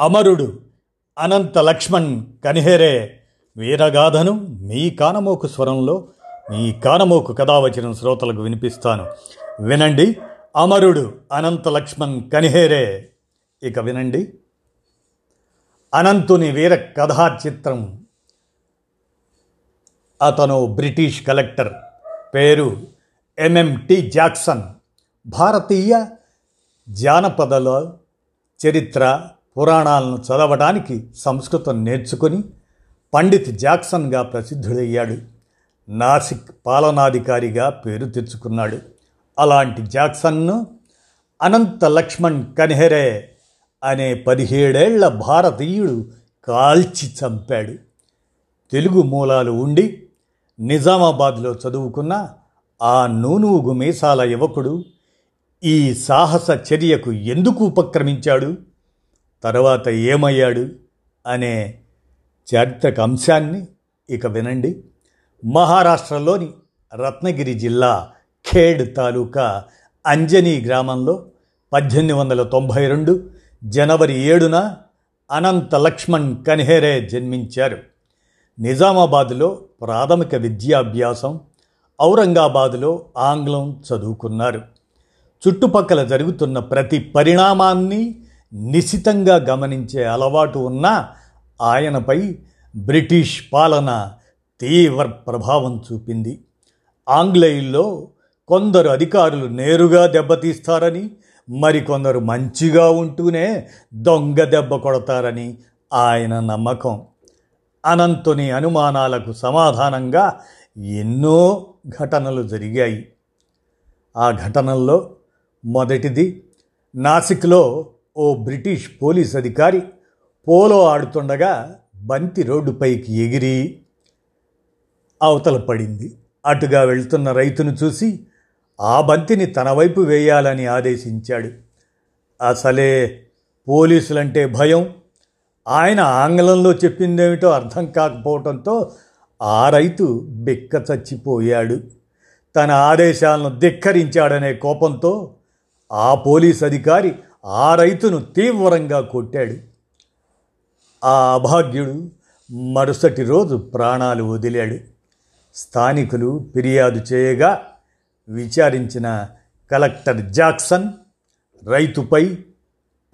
అమరుడు అనంత లక్ష్మణ్ కనిహేరే వీరగాథను మీ కానమోకు స్వరంలో మీ కానమోకు కథావచనం శ్రోతలకు వినిపిస్తాను. వినండి అమరుడు అనంత లక్ష్మణ్ కనిహేరే. ఇక వినండి. అనంతుని వీర కథా చిత్రం అతను బ్రిటిష్ కలెక్టర్. పేరు ఎంఎంటి జాక్సన్. భారతీయ జానపదల చరిత్ర పురాణాలను చదవడానికి సంస్కృతం నేర్చుకొని పండిత్ జాక్సన్గా ప్రసిద్ధుడయ్యాడు. నాసిక్ పాలనాధికారిగా పేరు తెచ్చుకున్నాడు. అలాంటి జాక్సన్ను అనంత లక్ష్మణ్ కన్హెరే అనే పదిహేడేళ్ళ భారతీయుడు కాల్చి చంపాడు. తెలుగు మూలాలు ఉండి నిజామాబాద్లో చదువుకున్న ఆ నూనూగు మీసాల యువకుడు ఈ సాహస చర్యకు ఎందుకు ఉపక్రమించాడు? తర్వాత ఏమయ్యాడు అనే చారిత్రక అంశాన్ని ఇక వినండి. మహారాష్ట్రలోని రత్నగిరి జిల్లా ఖేడ్ తాలూకా అంజనీ గ్రామంలో పద్దెనిమిది వందల తొంభై రెండు జనవరి ఏడున అనంత లక్ష్మణ్ కన్హేరే జన్మించారు. నిజామాబాద్లో ప్రాథమిక విద్యాభ్యాసం ఔరంగాబాద్లో ఆంగ్లం చదువుకున్నారు. చుట్టుపక్కల జరుగుతున్న ప్రతి పరిణామాన్ని నిశితంగా గమనించే అలవాటు ఉన్న ఆయనపై బ్రిటిష్ పాలన తీవ్ర ప్రభావం చూపింది. ఆంగ్లేయుల్లో కొందరు అధికారులు నేరుగా దెబ్బతీస్తారని మరికొందరు మంచిగా ఉంటూనే దొంగ దెబ్బ కొడతారని ఆయన నమ్మకం. అనంతుని అనుమానాలకు సమాధానంగా ఎన్నో ఘటనలు జరిగాయి. ఆ ఘటనల్లో మొదటిది నాసిక్లో ఓ బ్రిటిష్ పోలీస్ అధికారి పోలో ఆడుతుండగా బంతి రోడ్డుపైకి ఎగిరి అవతల పడింది. అటుగా వెళ్తున్న రైతును చూసి ఆ బంతిని తన వైపు వేయాలని ఆదేశించాడు. అసలే పోలీసులంటే భయం. ఆయన ఆంగ్లంలో చెప్పిందేమిటో అర్థం కాకపోవడంతో ఆ రైతు బిక్క చచ్చిపోయాడు. తన ఆదేశాలను ధిక్కరించాడనే కోపంతో ఆ పోలీస్ అధికారి ఆ రైతును తీవ్రంగా కొట్టాడు. ఆ అభాగ్యుడు మరుసటి రోజు ప్రాణాలు వదిలాడు. స్థానికులు ఫిర్యాదు చేయగా విచారించిన కలెక్టర్ జాక్సన్ రైతుపై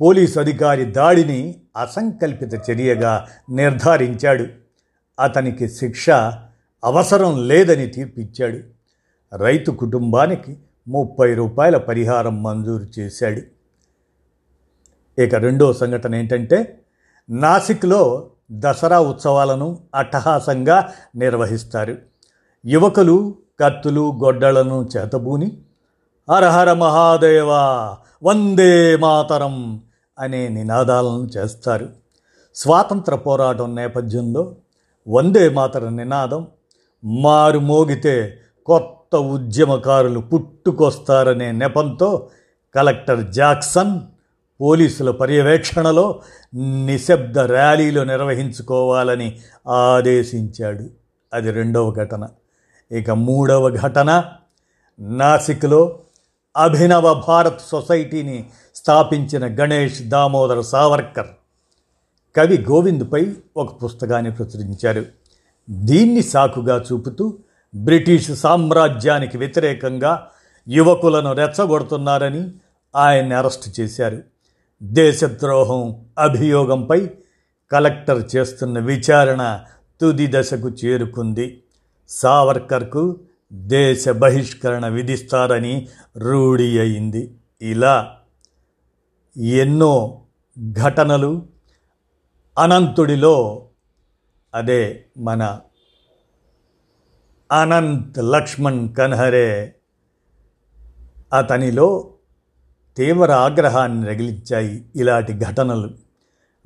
పోలీసు అధికారి దాడిని అసంకల్పిత చర్యగా నిర్ధారించాడు. అతనికి శిక్ష అవసరం లేదని తీర్పిచ్చాడు. రైతు కుటుంబానికి ముప్పై రూపాయల పరిహారం మంజూరు చేశాడు. ఇక రెండో సంఘటన ఏంటంటే నాసిక్లో దసరా ఉత్సవాలను అట్టహాసంగా నిర్వహిస్తారు. యువకులు కత్తులు గొడ్డలను చేతబూని హరహర మహాదేవ వందే మాతరం అనే నినాదాలను చేస్తారు. స్వాతంత్ర పోరాటం నేపథ్యంలో వందే మాతర నినాదం మారు మోగితే కొత్త ఉద్యమకారులు పుట్టుకొస్తారనే నెపంతో కలెక్టర్ జాక్సన్ పోలీసుల పర్యవేక్షణలో నిశ్శబ్ద ర్యాలీలు నిర్వహించుకోవాలని ఆదేశించాడు. అది రెండవ ఘటన. ఇక మూడవ ఘటన నాసిక్లో అభినవ భారత్ సొసైటీని స్థాపించిన గణేష్ దామోదర్ సావర్కర్ కవి గోవింద్పై ఒక పుస్తకాన్ని ప్రచురించారు. దీన్ని సాకుగా చూపుతూ బ్రిటిష్ సామ్రాజ్యానికి వ్యతిరేకంగా యువకులను రెచ్చగొడుతున్నారని ఆయన్ని అరెస్ట్ చేశారు. దేశద్రోహం అభియోగంపై కలెక్టర్ చేస్తున్న విచారణ తుది దశకు చేరుకుంది. సావర్కర్కు దేశ బహిష్కరణ విధిస్తారని రూఢి అయింది. ఇలా ఎన్నో ఘటనలు అనంతుడిలో అదే మన అనంత్ లక్ష్మణ్ కన్హరే అతనిలో తీవ్ర ఆగ్రహాన్ని రగిలించాయి ఇలాంటి ఘటనలు.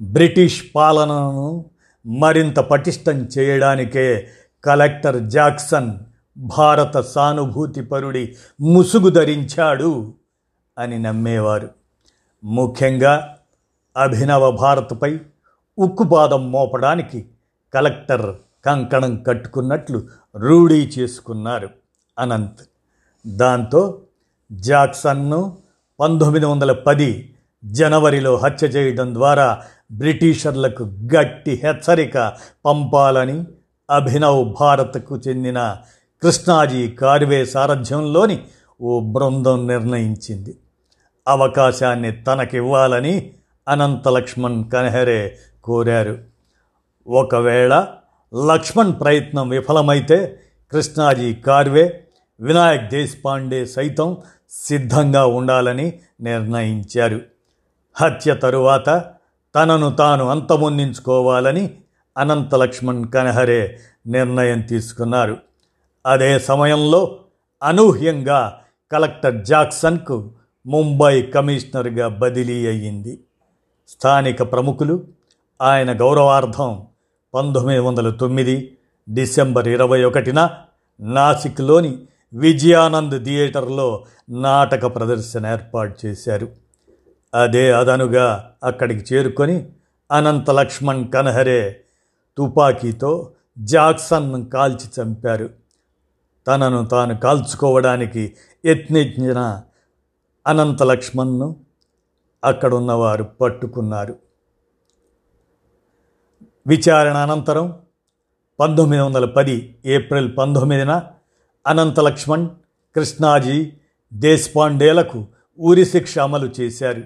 బ్రిటిష్ పాలనను మరింత పటిష్టం చేయడానికే కలెక్టర్ జాక్సన్ భారత సానుభూతిపరుడి ముసుగు ధరించాడు అని నమ్మేవారు. ముఖ్యంగా అభినవ భారత్పై ఉక్కుపాదం మోపడానికి కలెక్టర్ కంకణం కట్టుకున్నట్లు రూఢీ చేసుకున్నారు అనంత్. దాంతో జాక్సన్ను పంతొమ్మిది వందల పది జనవరిలో హత్య చేయడం ద్వారా బ్రిటిషర్లకు గట్టి హెచ్చరిక పంపాలని అభినవ్ భారత్కు చెందిన కృష్ణాజీ కార్వే సారథ్యంలోని ఓ బృందం నిర్ణయించింది. అవకాశాన్ని తనకివ్వాలని అనంత లక్ష్మణ్ కనహరే కోరారు. ఒకవేళ లక్ష్మణ్ ప్రయత్నం విఫలమైతే కృష్ణాజీ కార్వే వినాయక్ దేశపాండే సైతం సిద్ధంగా ఉండాలని నిర్ణయించారు. హత్య తరువాత తనను తాను అంతమొందించుకోవాలని అనంత లక్ష్మణ్ కనహరే నిర్ణయం తీసుకున్నారు. అదే సమయంలో అనూహ్యంగా కలెక్టర్ జాక్సన్కు ముంబై కమిషనర్గా బదిలీ అయ్యింది. స్థానిక ప్రముఖులు ఆయన గౌరవార్థం పంతొమ్మిది వందల తొమ్మిది డిసెంబర్ ఇరవై ఒకటిన నాసిక్లోని విజయానంద్ థియేటర్లో నాటక ప్రదర్శన ఏర్పాటు చేశారు. అదే అదనుగా అక్కడికి చేరుకొని అనంత లక్ష్మణ్ కనహరే తుపాకీతో జాక్సన్ కాల్చి చంపారు. తనను తాను కాల్చుకోవడానికి యత్నించిన అనంత లక్ష్మణ్ను అక్కడున్నవారు పట్టుకున్నారు. విచారణ అనంతరం పంతొమ్మిది వందల పది ఏప్రిల్ పంతొమ్మిదిన అనంత లక్ష్మణ్ కృష్ణాజీ దేశపాండేలకు ఊరి శిక్ష అమలు చేశారు.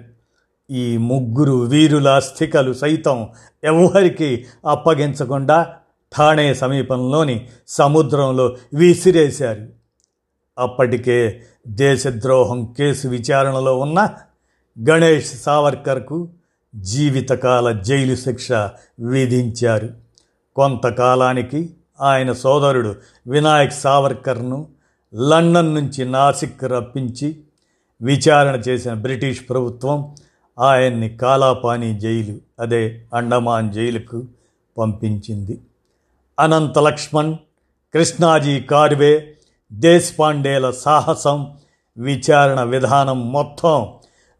ఈ ముగ్గురు వీరుల స్థికలు సైతం ఎవరికి అప్పగించకుండా ఠాణే సమీపంలోని సముద్రంలో విసిరేశారు. అప్పటికే దేశద్రోహం కేసు విచారణలో ఉన్న గణేష్ సావర్కర్కు జీవితకాల జైలు శిక్ష విధించారు. కొంతకాలానికి ఆయన సోదరుడు వినాయక్ సావర్కర్ను లండన్ నుంచి నాసిక్ రప్పించి విచారణ చేసిన బ్రిటిష్ ప్రభుత్వం ఆయన్ని కాలాపాని జైలు అదే అండమాన్ జైలుకు పంపించింది. అనంత లక్ష్మణ్ కృష్ణాజీ కార్వే దేశపాండేల సాహసం విచారణ విధానం మొత్తం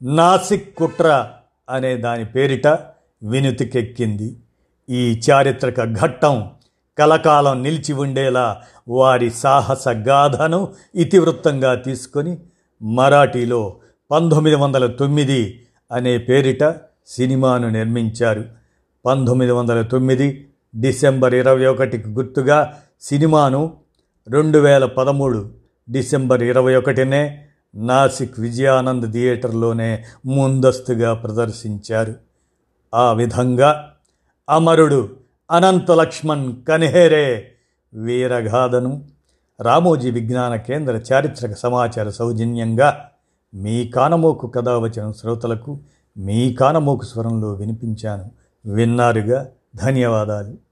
నాసిక్ కుట్ర అనే దాని పేరిట వినుతికెక్కింది. ఈ చారిత్రక ఘట్టం కలకాలం నిలిచి ఉండేలా వారి సాహస గాథను ఇతివృత్తంగా తీసుకొని మరాఠీలో పంతొమ్మిది వందల తొమ్మిది అనే పేరిట సినిమాను నిర్మించారు. పంతొమ్మిది వందల తొమ్మిది డిసెంబర్ ఇరవై ఒకటికి గుర్తుగా సినిమాను రెండు వేల పదమూడు డిసెంబర్ ఇరవై ఒకటినే నాసిక్ విజయానంద్ థియేటర్లోనే ముందస్తుగా ప్రదర్శించారు. ఆ విధంగా అమరుడు అనంత లక్ష్మణ్ కన్హేరే వీరగాథను రామోజీ విజ్ఞాన కేంద్ర చారిత్రక సమాచార సౌజన్యంగా మీ కానమోకు కథ వచ్చిన శ్రోతలకు మీ కానమోకు స్వరంలో వినిపించాను. విన్నారుగా. ధన్యవాదాలు.